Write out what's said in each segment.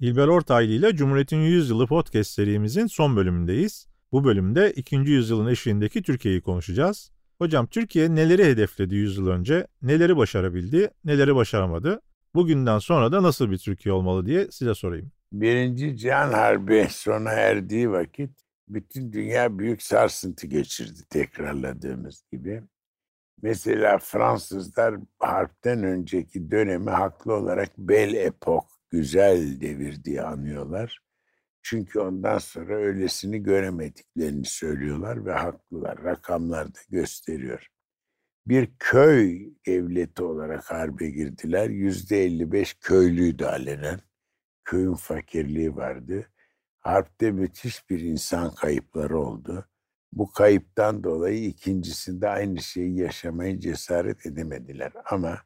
İlber Ortaylı ile Cumhuriyet'in 100 yılı podcast serimizin son bölümündeyiz. Bu bölümde 2. yüzyılın eşiğindeki Türkiye'yi konuşacağız. Hocam Türkiye neleri hedefledi 100 yıl önce, neleri başarabildi, neleri başaramadı? Bugünden sonra da nasıl bir Türkiye olmalı diye size sorayım. Birinci Cihan Harbi sona erdiği vakit bütün dünya büyük sarsıntı geçirdi tekrarladığımız gibi. Mesela Fransızlar harpten önceki dönemi haklı olarak Belle Epoque, güzel devir diye anıyorlar. Çünkü ondan sonra öylesini göremediklerini söylüyorlar ve haklılar. Rakamlar da gösteriyor. Bir köy devleti olarak harbe girdiler. Yüzde 55 köylüydü alenen. Köyün fakirliği vardı. Harpte müthiş bir insan kayıpları oldu. Bu kayıptan dolayı ikincisinde aynı şeyi yaşamaya cesaret edemediler. Ama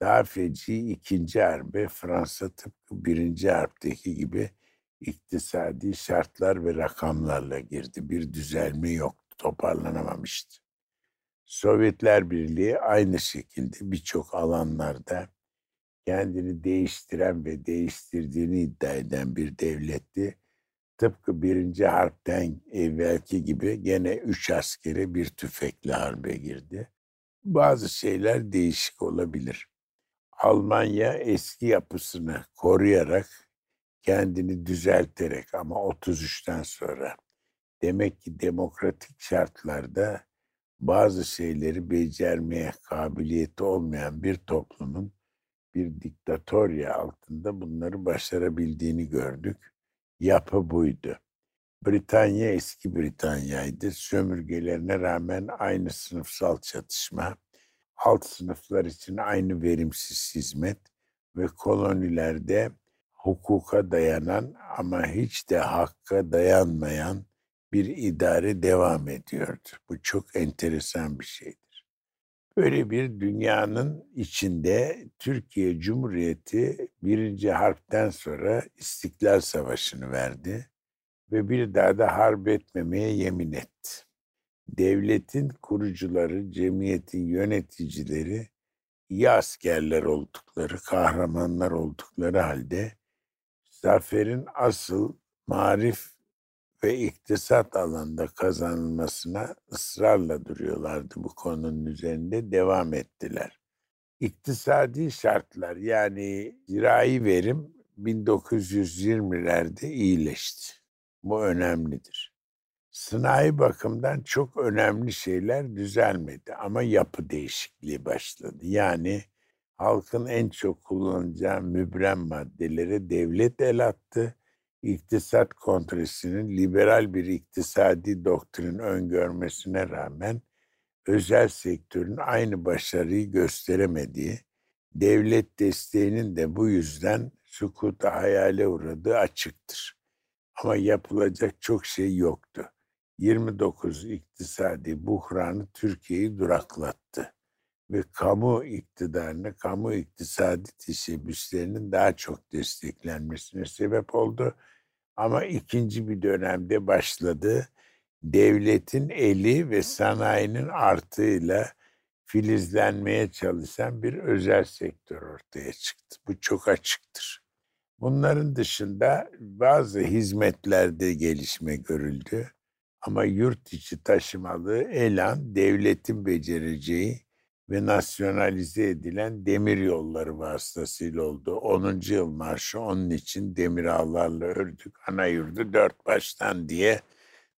daha feci ikinci harbe Fransa tıpkı birinci harpteki gibi iktisadi şartlar ve rakamlarla girdi. Bir düzelme yoktu, toparlanamamıştı. Sovyetler Birliği aynı şekilde birçok alanlarda kendini değiştiren ve değiştirdiğini iddia eden bir devletti. Tıpkı birinci harpten evvelki gibi gene üç askere bir tüfekle harbe girdi. Bazı şeyler değişik olabilir. Almanya eski yapısını koruyarak kendini düzelterek ama 33'ten sonra demek ki demokratik şartlarda bazı şeyleri becermeye kabiliyeti olmayan bir toplumun bir diktatorya altında bunları başarabildiğini gördük. Yapı buydu. Britanya eski Britanya'ydı. Sömürgelerine rağmen aynı sınıfsal çatışma, alt sınıflar için aynı verimsiz hizmet ve kolonilerde hukuka dayanan ama hiç de hakka dayanmayan bir idare devam ediyordu. Bu çok enteresan bir şeydir. Böyle bir dünyanın içinde Türkiye Cumhuriyeti birinci harpten sonra İstiklal Savaşı'nı verdi ve bir daha da harp etmemeye yemin etti. Devletin kurucuları, cemiyetin yöneticileri iyi askerler oldukları, kahramanlar oldukları halde zaferin asıl marif ve iktisat alanında kazanılmasına ısrarla duruyorlardı bu konunun üzerinde devam ettiler. İktisadi şartlar yani zirai verim 1920'lerde iyileşti. Bu önemlidir. Sınai bakımdan çok önemli şeyler düzelmedi ama yapı değişikliği başladı. Yani halkın en çok kullanacağı mübrem maddelere devlet el attı. İktisat Kongresi'nin liberal bir iktisadi doktrin öngörmesine rağmen özel sektörün aynı başarıyı gösteremediği, devlet desteğinin de bu yüzden sukuta hayale uğradığı açıktır. Ama yapılacak çok şey yoktu. 29 iktisadi buhranı Türkiye'yi duraklattı ve kamu iktidarını, kamu iktisadi teşebbüslerinin daha çok desteklenmesine sebep oldu. Ama ikinci bir dönemde başladı. Devletin eli ve sanayinin artığıyla filizlenmeye çalışan bir özel sektör ortaya çıktı. Bu çok açıktır. Bunların dışında bazı hizmetlerde gelişme görüldü. Ama yurt içi taşımalı elan devletin becereceği ve nasyonalize edilen demir yolları vasıtasıyla oldu. 10. yıl marşı onun için demir ağlarla ördük ana yurdu dört baştan diye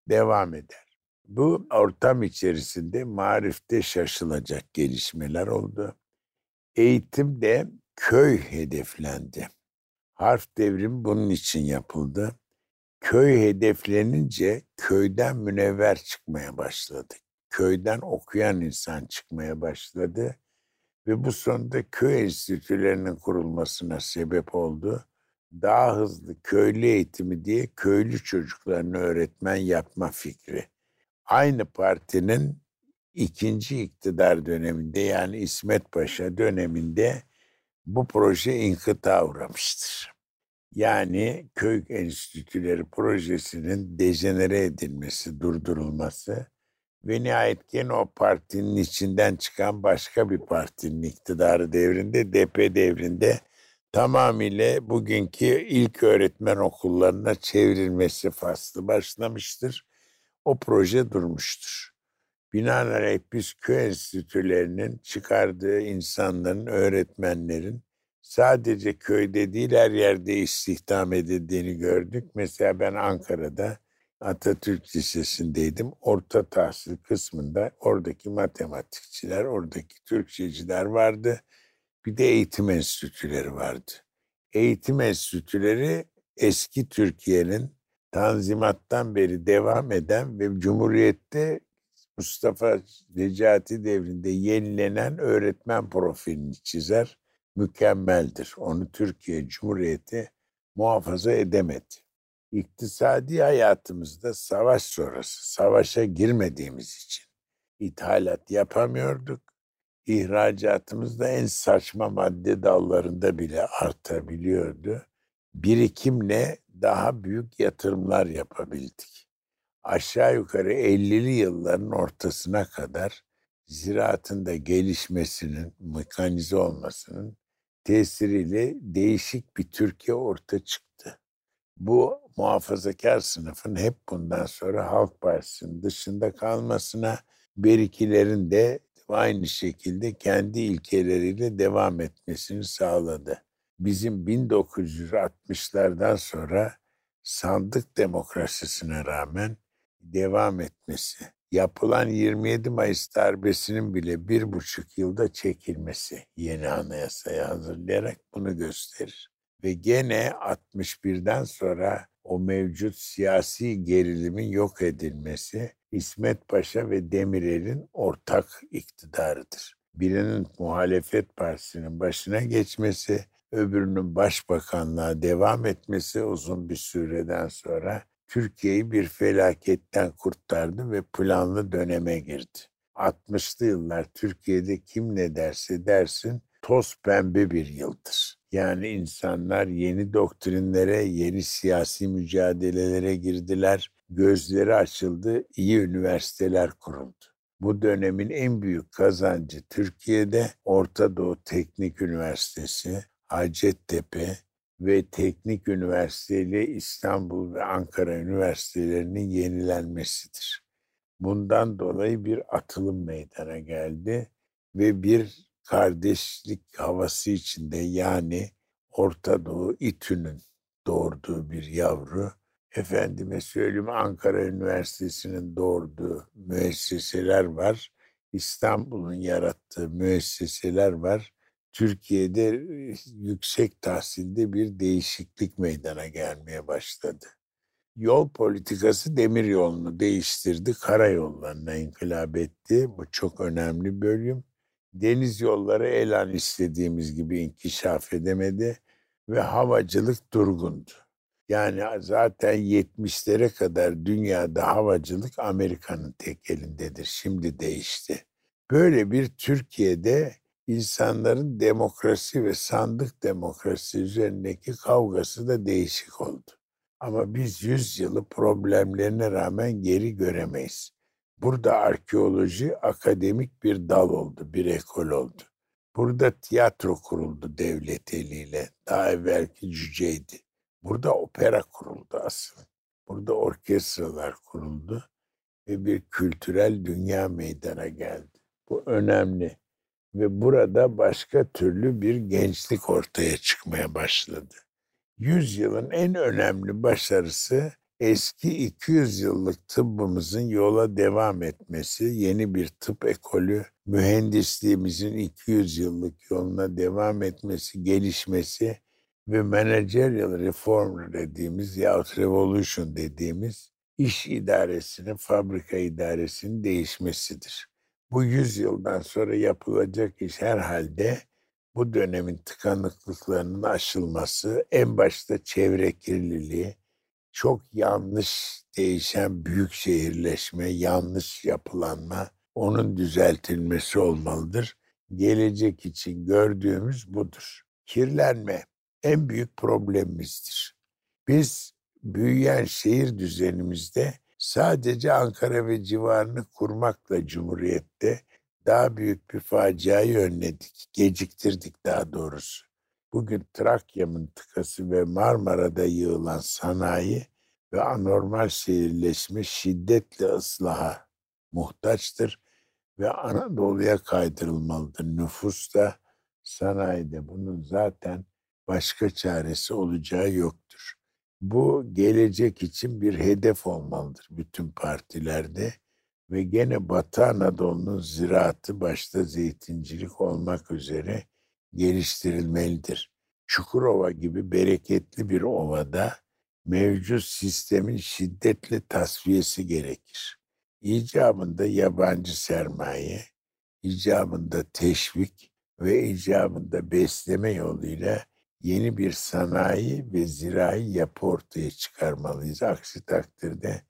devam eder. Bu ortam içerisinde marifte şaşılacak gelişmeler oldu. Eğitimde köy hedeflendi. Harf devrimi bunun için yapıldı. Köy hedeflenince köyden münevver çıkmaya başladı köyden okuyan insan çıkmaya başladı ve bu sonunda köy enstitülerinin kurulmasına sebep oldu. Daha hızlı köylü eğitimi diye köylü çocuklarını öğretmen yapma fikri. Aynı partinin ikinci iktidar döneminde yani İsmet Paşa döneminde bu proje inkıta uğramıştır. Yani köy enstitüleri projesinin dejenere edilmesi, durdurulması ve nihayet gene o partinin içinden çıkan başka bir partinin iktidarı devrinde, DP devrinde tamamıyla bugünkü ilk öğretmen okullarına çevrilmesi faslı başlamıştır. O proje durmuştur. Binaenaleyh biz köy enstitülerinin çıkardığı insanların, öğretmenlerin sadece köyde değil her yerde istihdam edildiğini gördük. Mesela ben Ankara'da Atatürk Lisesi'ndeydim. Orta tahsil kısmında oradaki matematikçiler, oradaki Türkçeciler vardı. Bir de eğitim enstitüleri vardı. Eğitim enstitüleri eski Türkiye'nin Tanzimat'tan beri devam eden ve Cumhuriyet'te Mustafa Necati devrinde yenilenen öğretmen profilini çizer. Mükemmeldir. Onu Türkiye Cumhuriyeti muhafaza edemedi. İktisadi hayatımızda savaş sonrası, savaşa girmediğimiz için ithalat yapamıyorduk. İhracatımız da en saçma madde dallarında bile artabiliyordu. Birikimle daha büyük yatırımlar yapabildik aşağı yukarı 50'li yılların ortasına kadar ziraatın da gelişmesinin, mekanize olmasının tesiriyle değişik bir Türkiye orta çıktı. Bu muhafazakar sınıfın hep bundan sonra Halk Partisi'nin dışında kalmasına, berikilerin de aynı şekilde kendi ilkeleriyle devam etmesini sağladı. Bizim 1960'lardan sonra sandık demokrasisine rağmen devam etmesi, yapılan 27 Mayıs darbesinin bile bir buçuk yılda çekilmesi yeni anayasayı hazırlayarak bunu gösterir. Ve gene 61'den sonra o mevcut siyasi gerilimin yok edilmesi İsmet Paşa ve Demirel'in ortak iktidarıdır. Birinin muhalefet partisinin başına geçmesi, öbürünün başbakanlığa devam etmesi uzun bir süreden sonra Türkiye'yi bir felaketten kurtardı ve planlı döneme girdi. 60'lı yıllar Türkiye'de kim ne derse dersin toz pembe bir yıldır. Yani insanlar yeni doktrinlere, yeni siyasi mücadelelere girdiler. Gözleri açıldı, iyi üniversiteler kuruldu. Bu dönemin en büyük kazancı Türkiye'de Orta Doğu Teknik Üniversitesi, Hacettepe, ve Teknik Üniversiteli İstanbul ve Ankara Üniversitelerinin yenilenmesidir. Bundan dolayı bir atılım meydana geldi ve bir kardeşlik havası içinde yani Orta Doğu İTÜ'nün doğurduğu bir yavru, efendime söyleyeyim Ankara Üniversitesi'nin doğurduğu müesseseler var, İstanbul'un yarattığı müesseseler var Türkiye'de yüksek tahsilde bir değişiklik meydana gelmeye başladı. Yol politikası demir yolunu değiştirdi, karayollarına inkılap etti. Bu çok önemli bölüm. Deniz yolları elan istediğimiz gibi inkişaf edemedi ve havacılık durgundu. Yani zaten 70'lere kadar dünyada havacılık Amerika'nın tek elindedir. Şimdi değişti. Böyle bir Türkiye'de insanların demokrasi ve sandık demokrasi üzerindeki kavgası da değişik oldu. Ama biz yüz yılı problemlerine rağmen geri göremeyiz. Burada arkeoloji akademik bir dal oldu, bir ekol oldu. Burada tiyatro kuruldu devlet eliyle. Daha evvelki cüceydi. Burada opera kuruldu asıl. Burada orkestralar kuruldu ve bir kültürel dünya meydana geldi. Bu önemli ve burada başka türlü bir gençlik ortaya çıkmaya başladı. Yüzyılın en önemli başarısı eski 200 yıllık tıbbımızın yola devam etmesi, yeni bir tıp ekolü, mühendisliğimizin 200 yıllık yoluna devam etmesi, gelişmesi ve managerial reform dediğimiz yahut revolution dediğimiz iş idaresinin, fabrika idaresinin değişmesidir. Bu yüzyıldan sonra yapılacak iş herhalde bu dönemin tıkanıklıklarının aşılması, en başta çevre kirliliği, çok yanlış değişen büyük şehirleşme, yanlış yapılanma, onun düzeltilmesi olmalıdır. Gelecek için gördüğümüz budur. Kirlenme en büyük problemimizdir. Biz büyüyen şehir düzenimizde sadece Ankara ve civarını kurmakla Cumhuriyet'te daha büyük bir faciayı önledik, geciktirdik daha doğrusu. bugün Trakya mıntıkası ve Marmara'da yığılan sanayi ve anormal şehirleşme şiddetle ıslaha muhtaçtır ve Anadolu'ya kaydırılmalıdır. Nüfus da sanayide bunun zaten başka çaresi olacağı yoktur. Bu gelecek için bir hedef olmalıdır bütün partilerde ve gene Batı Anadolu'nun ziraatı başta zeytincilik olmak üzere geliştirilmelidir. Çukurova gibi bereketli bir ovada mevcut sistemin şiddetle tasfiyesi gerekir. İcabında yabancı sermaye, icabında teşvik ve icabında besleme yoluyla yeni bir sanayi ve zirai yapı ortaya çıkarmalıyız. Aksi takdirde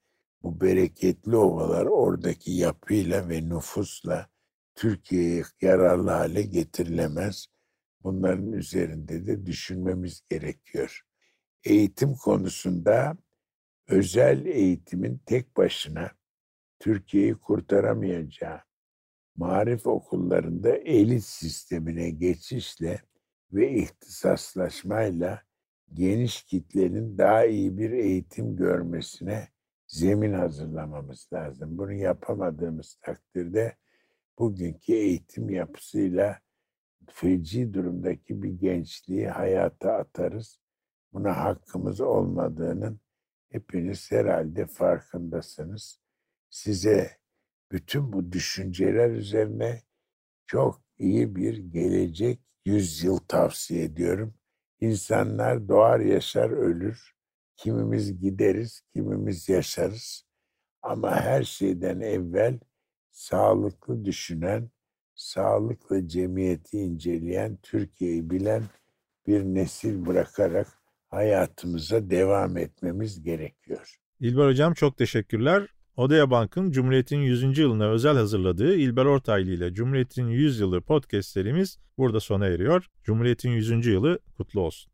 bu bereketli ovalar oradaki yapıyla ve nüfusla Türkiye'ye yararlı hale getirilemez. Bunların üzerinde de düşünmemiz gerekiyor. Eğitim konusunda özel eğitimin tek başına Türkiye'yi kurtaramayacağı, marif okullarında elit sistemine geçişle ve ihtisaslaşmayla geniş kitlenin daha iyi bir eğitim görmesine zemin hazırlamamız lazım. Bunu yapamadığımız takdirde bugünkü eğitim yapısıyla feci durumdaki bir gençliği hayata atarız. Buna hakkımız olmadığının hepiniz herhalde farkındasınız. Size bütün bu düşünceler üzerine çok iyi bir gelecek yüzyıl tavsiye ediyorum. İnsanlar doğar yaşar ölür. Kimimiz gideriz, kimimiz yaşarız. Ama her şeyden evvel sağlıklı düşünen, sağlıklı cemiyeti inceleyen, Türkiye'yi bilen bir nesil bırakarak hayatımıza devam etmemiz gerekiyor. İlber Hocam çok teşekkürler. Odea Bank'ın Cumhuriyet'in 100. yılına özel hazırladığı İlber Ortaylı ile Cumhuriyet'in 100 yılı podcast serimiz burada sona eriyor. Cumhuriyet'in 100. yılı kutlu olsun.